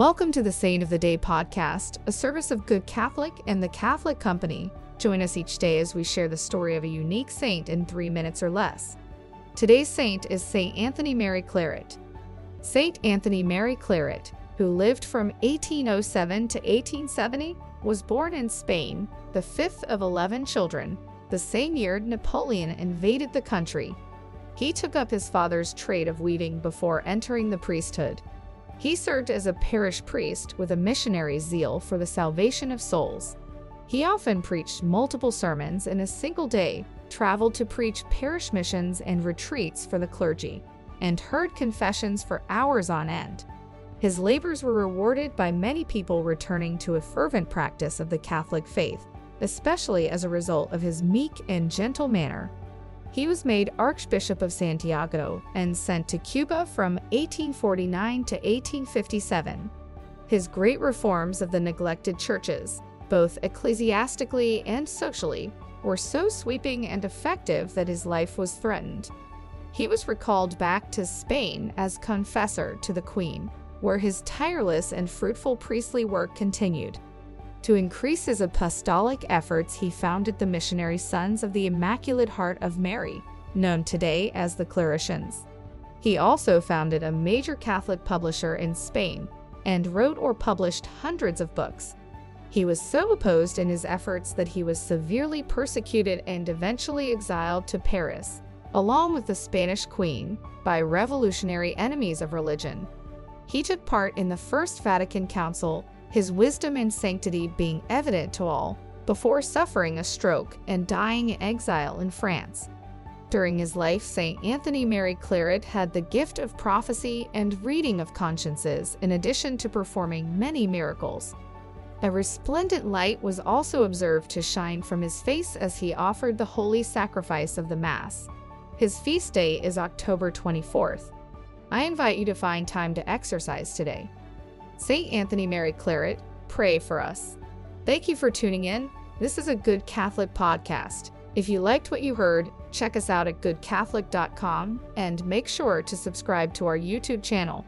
Welcome to the Saint of the Day podcast, a service of Good Catholic and the Catholic Company. Join us each day as we share the story of a unique saint in three minutes or less. Today's saint is Saint Anthony Mary Claret. Saint Anthony Mary Claret, who lived from 1807 to 1870, was born in Spain, the fifth of 11 children, the same year Napoleon invaded the country. He took up his father's trade of weaving before entering the priesthood. He served as a parish priest with a missionary zeal for the salvation of souls. He often preached multiple sermons in a single day, traveled to preach parish missions and retreats for the clergy, and heard confessions for hours on end. His labors were rewarded by many people returning to a fervent practice of the Catholic faith, especially as a result of his meek and gentle manner. He was made Archbishop of Santiago and sent to Cuba from 1849 to 1857. His great reforms of the neglected churches, both ecclesiastically and socially, were so sweeping and effective that his life was threatened. He was recalled back to Spain as confessor to the Queen, where his tireless and fruitful priestly work continued. To increase his apostolic efforts, he founded the Missionary Sons of the Immaculate Heart of Mary, known today as the Claretians. He also founded a major Catholic publisher in Spain and wrote or published hundreds of books. He was so opposed in his efforts that he was severely persecuted and eventually exiled to Paris, along with the Spanish queen, by revolutionary enemies of religion. He took part in the First Vatican Council his wisdom and sanctity being evident to all, before suffering a stroke and dying in exile in France. During his life, St. Anthony Mary Claret had the gift of prophecy and reading of consciences, in addition to performing many miracles. A resplendent light was also observed to shine from his face as he offered the holy sacrifice of the Mass. His feast day is October 24th. I invite you to find time to exercise today. St. Anthony Mary Claret, pray for us. Thank you for tuning in. This is a Good Catholic podcast. If you liked what you heard, check us out at goodcatholic.com and make sure to subscribe to our YouTube channel